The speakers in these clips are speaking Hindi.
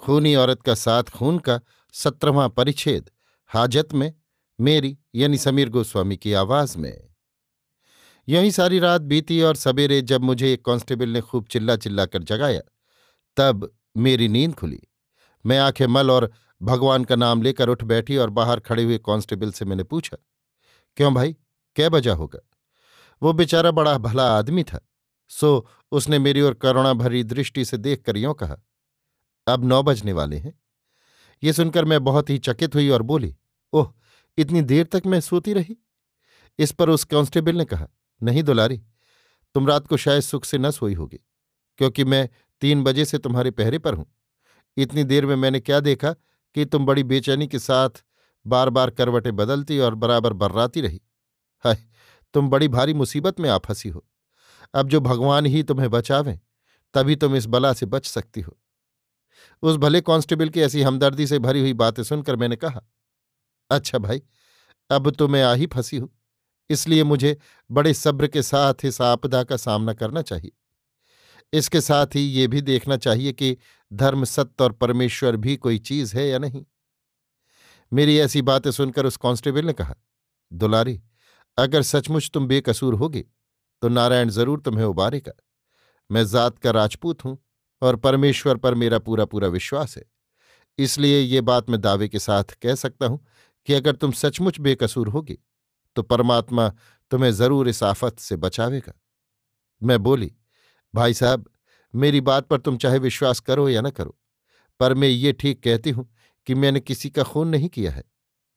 खूनी औरत का साथ खून का सत्रहवां परिच्छेद, हाजत में, मेरी, यानी समीर गोस्वामी की आवाज़ में। यही सारी रात बीती और सवेरे जब मुझे एक कांस्टेबल ने खूब चिल्ला चिल्ला कर जगाया, तब मेरी नींद खुली। मैं आँखें मल और भगवान का नाम लेकर उठ बैठी और बाहर खड़े हुए कांस्टेबल से मैंने पूछा, क्यों भाई कै बजा होगा? वो बेचारा बड़ा भला आदमी था, सो उसने मेरी ओर करुणा भरी दृष्टि से देखकर यों कहा अब नौ बजने वाले हैं। ये सुनकर मैं बहुत ही चकित हुई और बोली, ओह, इतनी देर तक मैं सोती रही? इस पर उस कांस्टेबल ने कहा, नहीं दुलारी, तुम रात को शायद सुख से न सोई होगी, क्योंकि मैं तीन बजे से तुम्हारे पहरे पर हूँ। इतनी देर में मैंने क्या देखा कि तुम बड़ी बेचैनी के साथ बार बार करवटें बदलती और बराबर बर्राती रही। हाय, तुम बड़ी भारी मुसीबत में आ फंसी हो। अब जो भगवान ही तुम्हें बचावें, तभी तुम इस बला से बच सकती हो। उस भले कांस्टेबल की ऐसी हमदर्दी से भरी हुई बातें सुनकर मैंने कहा अच्छा भाई, अब तो मैं आ ही फंसी हूँ, इसलिए मुझे बड़े सब्र के साथ इस आपदा का सामना करना चाहिए। इसके साथ ही ये भी देखना चाहिए कि धर्म सत्य और परमेश्वर भी कोई चीज़ है या नहीं? मेरी ऐसी बातें सुनकर उस कांस्टेबल ने कहा, दुलारी, अगर सचमुच तुम बेकसूर होगी तो नारायण ज़रूर तुम्हें उबारेगा। मैं जात का राजपूत हूँ और परमेश्वर पर मेरा पूरा पूरा विश्वास है। इसलिए ये बात मैं दावे के साथ कह सकता हूँ कि अगर तुम सचमुच बेकसूर होगी तो परमात्मा तुम्हें ज़रूर इस आफत से बचावेगा। मैं बोली, भाई साहब, मेरी बात पर तुम चाहे विश्वास करो या न करो, पर मैं ये ठीक कहती हूँ कि मैंने किसी का खून नहीं किया है।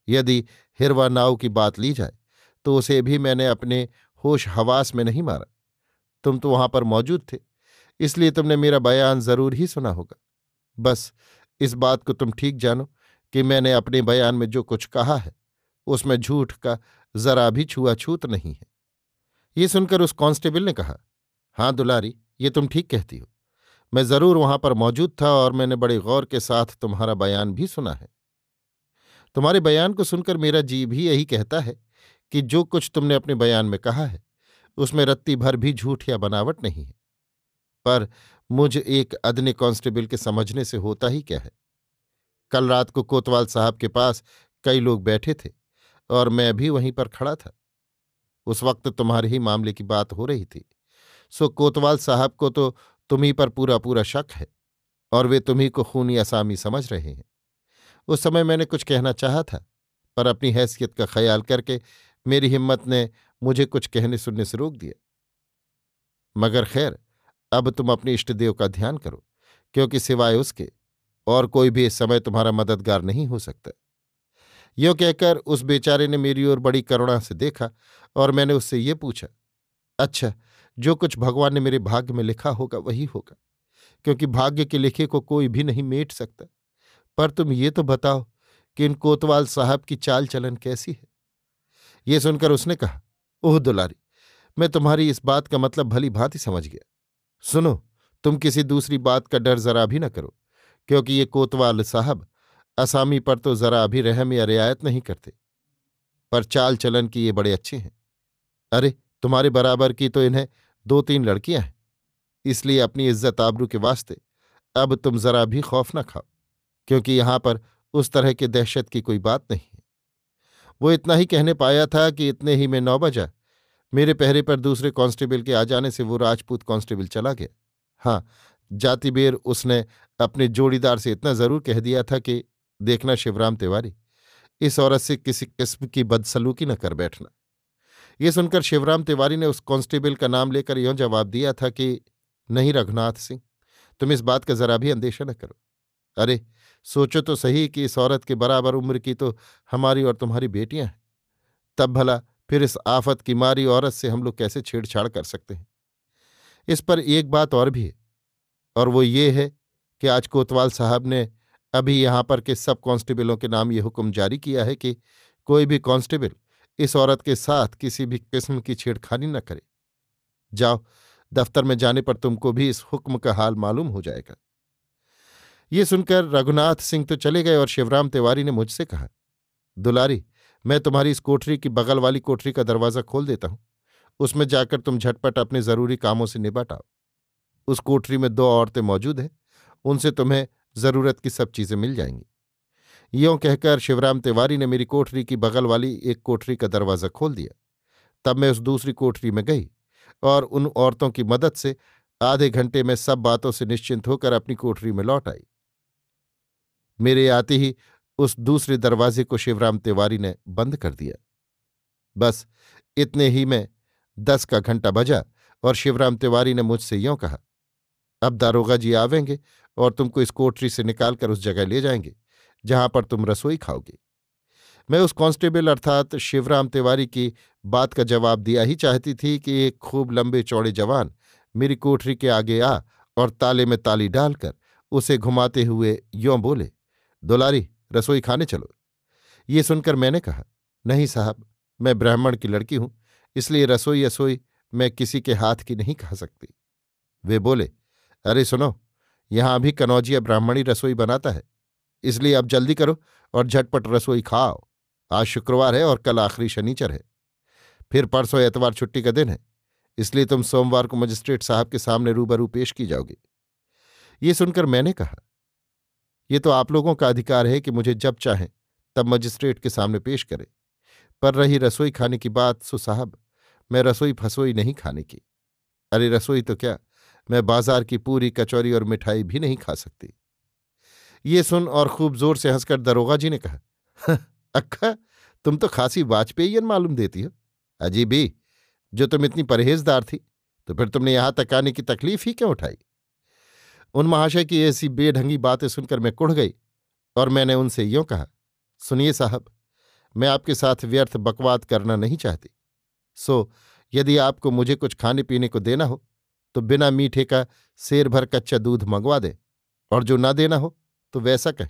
यदि हिरवा नाव की बात ली जाए तो उसे भी मैंने अपने होश हवास में नहीं मारा। तुम तो वहाँ पर मौजूद थे। इसलिए तुमने मेरा बयान ज़रूर ही सुना होगा। बस, इस बात को तुम ठीक जानो कि मैंने अपने बयान में जो कुछ कहा है, उसमें झूठ का जरा भी छुआछूत नहीं है। ये सुनकर उस कांस्टेबल ने कहा हाँ दुलारी, ये तुम ठीक कहती हो। मैं ज़रूर वहाँ पर मौजूद था और मैंने बड़े गौर के साथ तुम्हारा बयान भी सुना है। तुम्हारे बयान को सुनकर मेरा जी भी यही कहता है कि जो कुछ तुमने अपने बयान में कहा है, उसमें रत्ती भर भी झूठ या बनावट नहीं है। पर मुझ एक अदने कांस्टेबल के समझने से होता ही क्या है? कल रात को कोतवाल साहब के पास कई लोग बैठे थे और मैं भी वहीं पर खड़ा था। उस वक्त तुम्हारे ही मामले की बात हो रही थी। सो कोतवाल साहब को तो तुम्ही पर पूरा पूरा शक है और वे तुम्ही को खूनी असामी समझ रहे हैं। उस समय मैंने कुछ कहना चाहा था, पर अपनी हैसियत का ख्याल करके मेरी हिम्मत ने मुझे कुछ कहने सुनने से रोक दिया। मगर खैर अब तुम अपने इष्टदेव का ध्यान करो, क्योंकि सिवाय उसके और कोई भी इस समय तुम्हारा मददगार नहीं हो सकता। यो कहकर उस बेचारे ने मेरी ओर बड़ी करुणा से देखा और मैंने उससे ये पूछा अच्छा जो कुछ भगवान ने मेरे भाग्य में लिखा होगा वही होगा, क्योंकि भाग्य के लिखे को कोई भी नहीं मेट सकता। पर तुम ये तो बताओ कि इन कोतवाल साहब की चाल चलन कैसी है? ये सुनकर उसने कहा, ओह दुलारी, मैं तुम्हारी इस बात का मतलब भली भांति समझ गया। सुनो, तुम किसी दूसरी बात का डर जरा भी न करो, क्योंकि ये कोतवाल साहब असामी पर तो जरा भी रहम या रियायत नहीं करते। पर चाल चलन की ये बड़े अच्छे हैं। अरे, तुम्हारे बराबर की तो इन्हें दो तीन लड़कियाँ हैं, इसलिए अपनी इज़्ज़त आबरू के वास्ते अब तुम जरा भी खौफ न खाओ, क्योंकि यहाँ पर उस तरह की दहशत की कोई बात नहीं है। वो इतना ही कहने पाया था कि इतने ही में नौ बजा मेरे पहरे पर दूसरे कांस्टेबल के आ जाने से वो राजपूत कांस्टेबल चला गया। हाँ जातिबेर उसने अपने जोड़ीदार से इतना ज़रूर कह दिया था कि देखना शिवराम तिवारी, इस औरत से किसी किस्म की बदसलूकी न कर बैठना। ये सुनकर शिवराम तिवारी ने उस कांस्टेबल का नाम लेकर यों जवाब दिया था कि, नहीं रघुनाथ सिंह, तुम इस बात का जरा भी अंदेशा न करो। अरे, सोचो तो सही कि इस औरत के बराबर उम्र की तो हमारी और तुम्हारी बेटियाँ हैं। तब भला फिर इस आफत की मारी औरत से हम लोग कैसे छेड़छाड़ कर सकते हैं? इस पर एक बात और भी है, और वो ये है कि आज कोतवाल साहब ने अभी यहाँ पर के सब कांस्टेबलों के नाम ये हुक्म जारी किया है कि कोई भी कांस्टेबल इस औरत के साथ किसी भी किस्म की छेड़खानी न करे। जाओ, दफ्तर में जाने पर तुमको भी इस हुक्म का हाल मालूम हो जाएगा। ये सुनकर रघुनाथ सिंह तो चले गए और शिवराम तिवारी ने मुझसे कहा, दुलारी मैं तुम्हारी इस कोठरी की बगल वाली कोठरी का दरवाज़ा खोल देता हूँ। उसमें जाकर तुम झटपट अपने ज़रूरी कामों से निपट आओ उस कोठरी में दो औरतें मौजूद हैं। उनसे तुम्हें ज़रूरत की सब चीज़ें मिल जाएँगी। यों कहकर शिवराम तिवारी ने मेरी कोठरी की बगल वाली एक कोठरी का दरवाज़ा खोल दिया। तब मैं उस दूसरी कोठरी में गई और उन औरतों की मदद से आधे घंटे में सब बातों से निश्चिंत होकर अपनी कोठरी में लौट आई। मेरे आते ही उस दूसरे दरवाजे को शिवराम तिवारी ने बंद कर दिया। बस, इतने ही में दस का घंटा बजा और शिवराम तिवारी ने मुझसे यों कहा, अब दारोगा जी आवेंगे और तुमको इस कोठरी से निकालकर उस जगह ले जाएँगे, जहाँ पर तुम रसोई खाओगे। मैं उस कांस्टेबल अर्थात शिवराम तिवारी की बात का जवाब दिया ही चाहती थी कि एक खूब लंबे चौड़े जवान मेरी कोठरी के आगे आ और ताले में ताली डालकर उसे घुमाते हुए यों बोले, दुलारी रसोई खाने चलो। ये सुनकर मैंने कहा, नहीं साहब, मैं ब्राह्मण की लड़की हूँ, इसलिए रसोई रसोई मैं किसी के हाथ की नहीं खा सकती। वे बोले, अरे सुनो, यहाँ अभी कनौजिया ब्राह्मणी रसोई बनाता है, इसलिए अब जल्दी करो और झटपट रसोई खाओ। आज शुक्रवार है और कल आखिरी शनिचर है। फिर परसों एतवार छुट्टी का दिन है, इसलिए तुम सोमवार को मजिस्ट्रेट साहब के सामने रूबरू पेश की जाओगे। ये सुनकर मैंने कहा ये तो आप लोगों का अधिकार है कि मुझे जब चाहें, तब मजिस्ट्रेट के सामने पेश करें। पर रही रसोई खाने की बात, सो साहब, मैं रसोई फसोई नहीं खाने की। अरे रसोई तो क्या, मैं बाज़ार की पूरी कचौरी और मिठाई भी नहीं खा सकती। ये सुन और खूब ज़ोर से हंसकर दरोगा जी ने कहा अक्खा तुम तो खासी वाजपेयीन मालूम देती हो। अजीबी जो तुम इतनी परहेजदार थी तो फिर तुमने यहाँ तक आने की तकलीफ़ ही क्यों उठाई? उन महाशय की ऐसी बेढंगी बातें सुनकर मैं कुढ़ गई और मैंने उनसे यों कहा, सुनिए साहब, मैं आपके साथ व्यर्थ बकवाद करना नहीं चाहती। सो, यदि आपको मुझे कुछ खाने पीने को देना हो तो बिना मीठे का शेर भर कच्चा दूध मंगवा दें और जो ना देना हो तो वैसा कहें,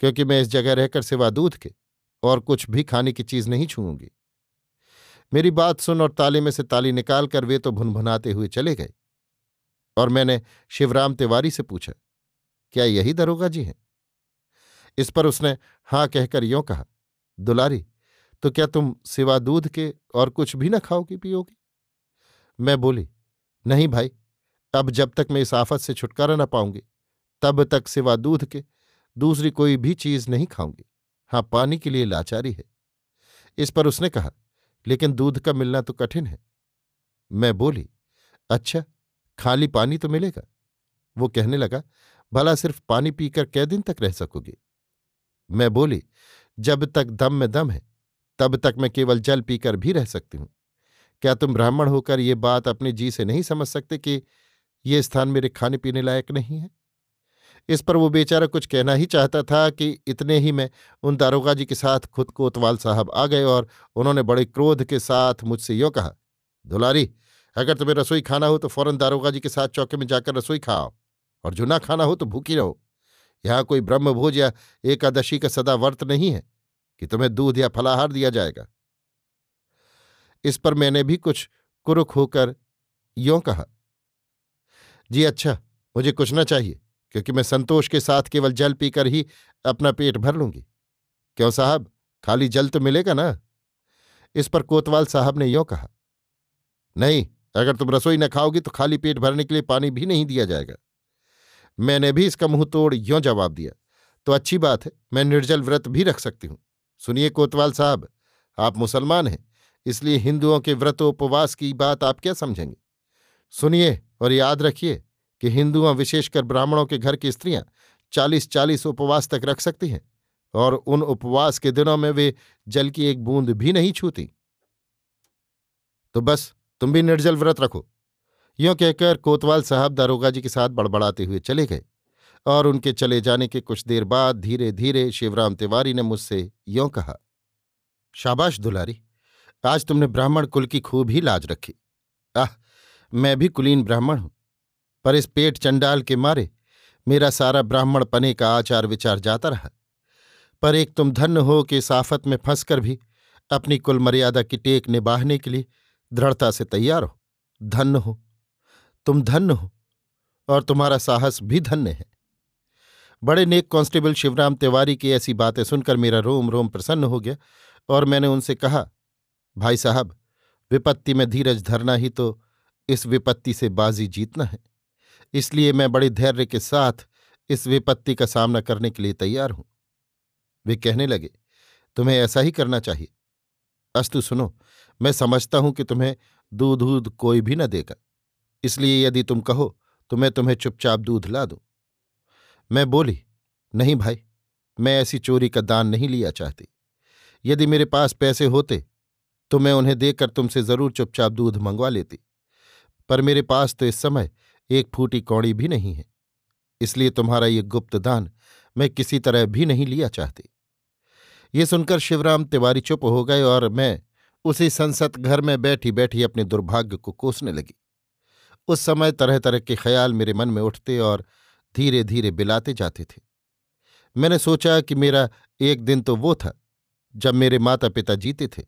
क्योंकि मैं इस जगह रहकर सिवा दूध के और कुछ भी खाने की चीज़ नहीं छूँगी मेरी बात सुन और ताली में से ताली निकालकर वे तो भुनभुनाते हुए चले गए। और मैंने शिवराम तिवारी से पूछा, क्या यही दरोगा जी हैं? इस पर उसने हाँ कहकर यों कहा, दुलारी तो क्या तुम सिवा दूध के और कुछ भी न खाओगी पियोगी? मैं बोली, नहीं भाई, अब जब तक मैं इस आफत से छुटकारा न पाऊँगी, तब तक सिवा दूध के दूसरी कोई भी चीज़ नहीं खाऊँगी। हाँ, पानी के लिए लाचारी है। इस पर उसने कहा, लेकिन दूध का मिलना तो कठिन है। मैं बोली अच्छा खाली पानी तो मिलेगा। वो कहने लगा, भला सिर्फ़ पानी पीकर कै दिन तक रह सकोगे? मैं बोली, जब तक दम में दम है, तब तक मैं केवल जल पीकर भी रह सकती हूँ। क्या तुम ब्राह्मण होकर ये बात अपने जी से नहीं समझ सकते कि ये स्थान मेरे खाने पीने लायक नहीं है? इस पर वो बेचारा कुछ कहना ही चाहता था कि इतने ही में उन दारोगा जी के साथ खुद कोतवाल साहब आ गए और उन्होंने बड़े क्रोध के साथ मुझसे यो कहा, दुलारी अगर तुम्हें रसोई खाना हो तो फ़ौरन दारोगा जी के साथ चौके में जाकर रसोई खाओ, और जो ना खाना हो तो भूखी रहो। यहाँ कोई ब्रह्मभोज या एकादशी का सदा वर्त नहीं है कि तुम्हें दूध या फलाहार दिया जाएगा। इस पर मैंने भी कुछ कुरुक होकर यों कहा, जी अच्छा मुझे कुछ ना चाहिए, क्योंकि मैं संतोष के साथ केवल जल पीकर ही अपना पेट भर लूँगी। क्यों साहब? खाली जल तो मिलेगा ना? इस पर कोतवाल साहब ने यों कहा, नहीं अगर तुम रसोई न खाओगी तो खाली पेट भरने के लिए पानी भी नहीं दिया जाएगा। मैंने भी इसका मुँह तोड़ यों जवाब दिया तो अच्छी बात है, मैं निर्जल व्रत भी रख सकती हूँ। सुनिए कोतवाल साहब, आप मुसलमान हैं, इसलिए हिंदुओं के व्रतोपवास की बात आप क्या समझेंगे? सुनिए और याद रखिए कि हिंदुओं विशेषकर ब्राह्मणों के घर की स्त्रियाँ चालीस चालीस उपवास तक रख सकती हैं, और उन उपवास के दिनों में वे जल की एक बूंद भी नहीं छूती। तो बस तुम भी निर्जल व्रत रखो। यों कहकर कोतवाल साहब दारोगा जी के साथ बड़बड़ाते हुए चले गए और उनके चले जाने के कुछ देर बाद धीरे धीरे शिवराम तिवारी ने मुझसे यों कहा, शाबाश दुलारी, आज तुमने ब्राह्मण कुल की खूब ही लाज रखी। आह, मैं भी कुलीन ब्राह्मण हूँ, पर इस पेट चंडाल के मारे मेरा सारा ब्राह्मण पने का आचार विचार जाता रहा। पर एक तुम धन्य हो कि इस आफत में फंसकर भी अपनी कुल मर्यादा की टेक निबाहने के लिए दृढ़ता से तैयार हो, धन्य हो। तुम धन्य हो और तुम्हारा साहस भी धन्य है। बड़े नेक कांस्टेबल शिवराम तिवारी की ऐसी बातें सुनकर मेरा रोम रोम प्रसन्न हो गया और मैंने उनसे कहा, भाई साहब, विपत्ति में धीरज धरना ही तो इस विपत्ति से बाजी जीतना है। इसलिए मैं बड़े धैर्य के साथ इस विपत्ति का सामना करने के लिए तैयार हूँ। वे कहने लगे, तुम्हें ऐसा ही करना चाहिए। अस्तु सुनो, मैं समझता हूँ कि तुम्हें दूध दूध कोई भी न देगा। इसलिए यदि तुम कहो तो मैं तुम्हें चुपचाप दूध ला दूँ। मैं बोली, नहीं भाई, मैं ऐसी चोरी का दान नहीं लिया चाहती। यदि मेरे पास पैसे होते तो मैं उन्हें देकर तुमसे ज़रूर चुपचाप दूध मंगवा लेती। पर मेरे पास तो इस समय एक फूटी कौड़ी भी नहीं है। इसलिए तुम्हारा ये गुप्त दान मैं किसी तरह भी नहीं लिया चाहती। ये सुनकर शिवराम तिवारी चुप हो गए और मैं उसी संसद घर में बैठी बैठी अपने दुर्भाग्य को कोसने लगी। उस समय तरह तरह के ख्याल मेरे मन में उठते और धीरे धीरे बिलाते जाते थे। मैंने सोचा कि मेरा एक दिन तो वो था जब मेरे माता पिता जीते थे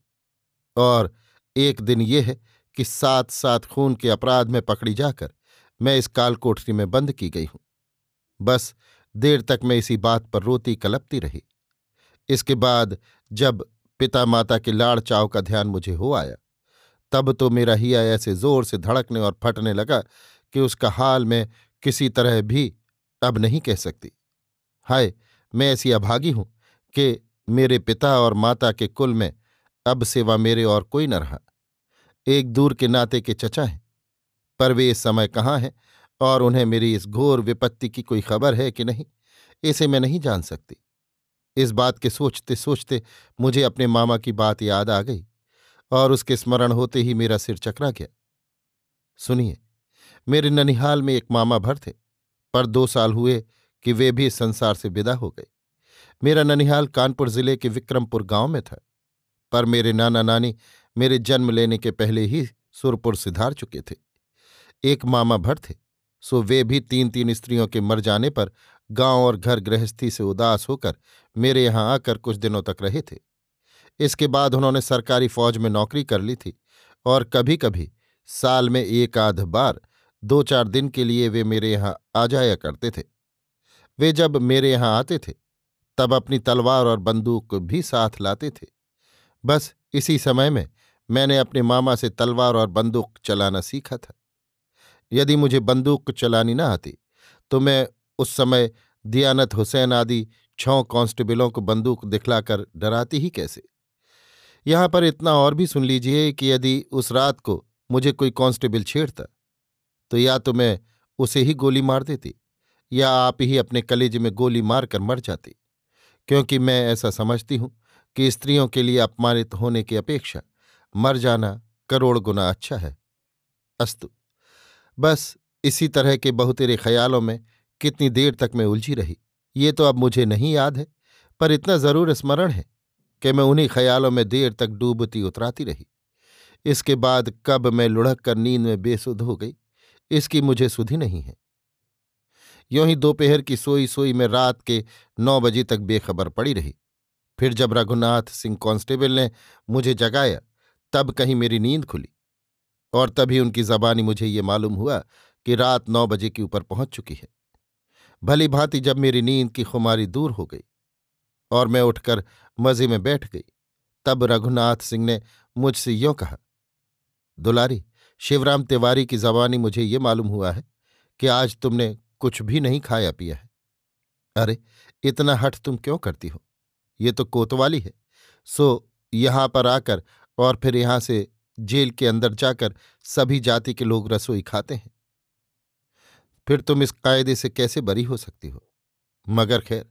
और एक दिन ये है कि साथ साथ खून के अपराध में पकड़ी जाकर मैं इस काल कोठरी में बंद की गई हूँ। बस देर तक मैं इसी बात पर रोती कलपती रही। इसके बाद जब पिता माता के लाड़ चाव का ध्यान मुझे हो आया, तब तो मेरा हिया ऐसे ज़ोर से धड़कने और फटने लगा कि उसका हाल मैं किसी तरह भी अब नहीं कह सकती। हाय, मैं ऐसी अभागी हूँ कि मेरे पिता और माता के कुल में अब सिवा मेरे और कोई न रहा। एक दूर के नाते के चचा हैं, पर वे इस समय कहाँ हैं और उन्हें मेरी इस घोर विपत्ति की कोई खबर है कि नहीं, इसे मैं नहीं जान सकती। इस बात के सोचते सोचते मुझे अपने मामा की बात याद आ गई और उसके स्मरण होते ही मेरा सिर चकरा गया। सुनिए, मेरे ननिहाल में एक मामा भर थे, पर दो साल हुए कि वे भी संसार से विदा हो गए। मेरा ननिहाल कानपुर ज़िले के विक्रमपुर गाँव में था, पर मेरे नाना नानी मेरे जन्म लेने के पहले ही सुरपुर सिधार चुके थे। एक मामा भर थे, सो वे भी तीन तीन स्त्रियों के मर जाने पर गाँव और घर गृहस्थी से उदास होकर मेरे यहाँ आकर कुछ दिनों तक रहे थे। इसके बाद उन्होंने सरकारी फौज में नौकरी कर ली थी और कभी कभी साल में एक आध बार दो चार दिन के लिए वे मेरे यहाँ आ जाया करते थे। वे जब मेरे यहाँ आते थे, तब अपनी तलवार और बंदूक भी साथ लाते थे। बस इसी समय में मैंने अपने मामा से तलवार और बंदूक चलाना सीखा था। यदि मुझे बंदूक चलानी न आती तो मैं उस समय दियानत हुसैन आदि छौ कांस्टेबलों को बंदूक दिखलाकर डराती ही कैसे? यहाँ पर इतना और भी सुन लीजिए कि यदि उस रात को मुझे कोई कांस्टेबल छेड़ता तो या तो मैं उसे ही गोली मार देती, या आप ही अपने कलेज में गोली मारकर मर जाती, क्योंकि मैं ऐसा समझती हूँ कि स्त्रियों के लिए अपमानित होने की अपेक्षा मर जाना करोड़ गुना अच्छा है। अस्तु, बस इसी तरह के बहुतेरे ख्यालों में कितनी देर तक मैं उलझी रही। ये तो अब मुझे नहीं याद है, पर इतना ज़रूर स्मरण है कि मैं उन्हीं ख्यालों में देर तक डूबती उतराती रही। इसके बाद कब मैं लुढ़क कर नींद में बेसुध हो गई, इसकी मुझे सुधि नहीं है। यों ही दोपहर की सोई सोई में रात के नौ बजे तक बेखबर पड़ी रही। फिर जब रघुनाथ सिंह कांस्टेबल ने मुझे जगाया, तब कहीं मेरी नींद खुली, और तभी उनकी जबानी मुझे ये मालूम हुआ कि रात नौ बजे के ऊपर पहुँच चुकी है। भली भांति जब मेरी नींद की खुमारी दूर हो गई और मैं उठकर मज़े में बैठ गई, तब रघुनाथ सिंह ने मुझसे यों कहा, दुलारी, शिवराम तिवारी की जबानी मुझे ये मालूम हुआ है कि आज तुमने कुछ भी नहीं खाया पिया है। अरे, इतना हट तुम क्यों करती हो? ये तो कोतवाली है। सो, यहाँ पर आकर और फिर यहाँ से जेल के अंदर जाकर सभी जाति के लोग रसोई खाते हैं। फिर तुम इस कायदे से कैसे बरी हो सकती हो? मगर खैर,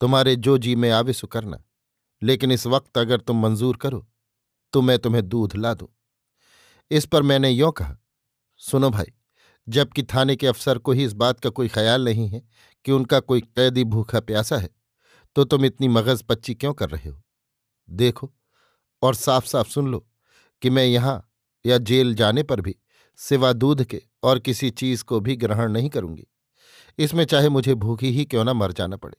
तुम्हारे जो जी में आवे सो करना। लेकिन इस वक्त अगर तुम मंजूर करो तो मैं तुम्हें दूध ला दूँ। इस पर मैंने यों कहा, सुनो भाई, जबकि थाने के अफसर को ही इस बात का कोई ख्याल नहीं है कि उनका कोई कैदी भूखा प्यासा है तो तुम इतनी मगज पच्ची क्यों कर रहे हो? देखो और साफ़ साफ़ सुन लो कि मैं यहाँ या जेल जाने पर भी सिवा दूध के और किसी चीज़ को भी ग्रहण नहीं करूँगी। इसमें चाहे मुझे भूखी ही क्यों न मर जाना पड़े।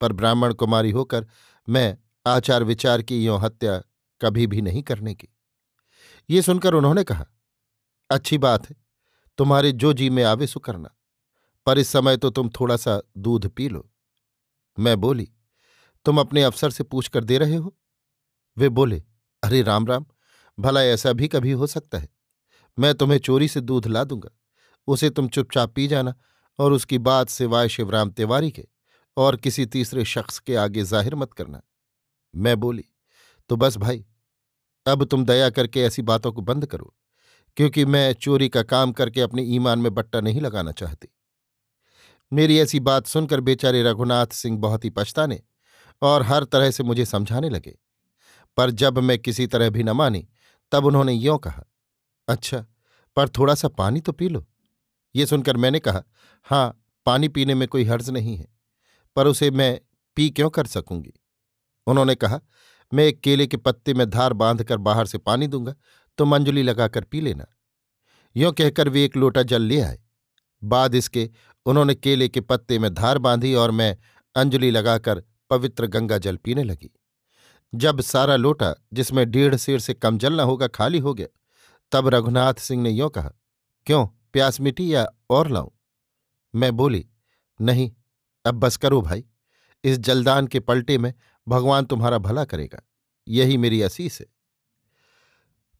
पर ब्राह्मण कुमारी होकर मैं आचार विचार की यों हत्या कभी भी नहीं करने की। ये सुनकर उन्होंने कहा, अच्छी बात है, तुम्हारे जो जी में आवे सो करना, पर इस समय तो तुम थोड़ा सा दूध पी लो। मैं बोली, तुम अपने अफसर से पूछ कर दे रहे हो? वे बोले, अरे राम राम भला ऐसा भी कभी हो सकता है। मैं तुम्हें चोरी से दूध ला दूँगा। उसे तुम चुपचाप पी जाना और उसकी बात सिवाय शिवराम तिवारी के और किसी तीसरे शख्स के आगे ज़ाहिर मत करना। मैं बोली तो बस भाई, अब तुम दया करके ऐसी बातों को बंद करो, क्योंकि मैं चोरी का काम करके अपने ईमान में बट्टा नहीं लगाना चाहती। मेरी ऐसी बात सुनकर बेचारे रघुनाथ सिंह बहुत ही पछताने और हर तरह से मुझे समझाने लगे। पर जब मैं किसी तरह भी न मानी, तब उन्होंने यों कहा अच्छा पर थोड़ा सा पानी तो पी लो। ये सुनकर मैंने कहा हाँ पानी पीने में कोई हर्ज नहीं है, पर उसे मैं पी क्यों कर सकूँगी? उन्होंने कहा, मैं एक केले के पत्ते में धार बांधकर बाहर से पानी दूँगा तो मंजुली लगाकर पी लेना। यों कहकर वे एक लोटा जल ले आए। बाद इसके उन्होंने केले के पत्ते में धार बांधी और मैं अंजलि लगाकर पवित्र गंगा जल पीने लगी। जब सारा लोटा, जिसमें डेढ़ सेर से कम जल न होगा, खाली हो गया तब रघुनाथ सिंह ने यों कहा, क्यों, प्यास मिटी या और लाऊं? मैं बोली, नहीं, अब बस करो भाई, इस जलदान के पलटे में भगवान तुम्हारा भला करेगा, यही मेरी असीस है।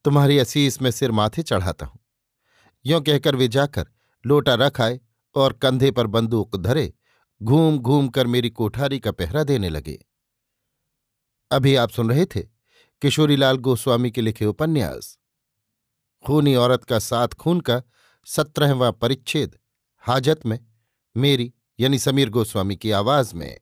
तुम्हारी असीस में सिर माथे चढ़ाता हूँ। यों कहकर वे जाकर लोटा रख आए और कंधे पर बंदूक धरे, घूम घूम कर मेरी कोठारी का पहरा देने लगे। अभी आप सुन रहे थे किशोरीलाल गोस्वामी के लिखे उपन्यास। खूनी औरत का साथ खून का सत्रहवा परिच्छेद, हाजत में, मेरी यानी समीर गोस्वामी की आवाज़ में।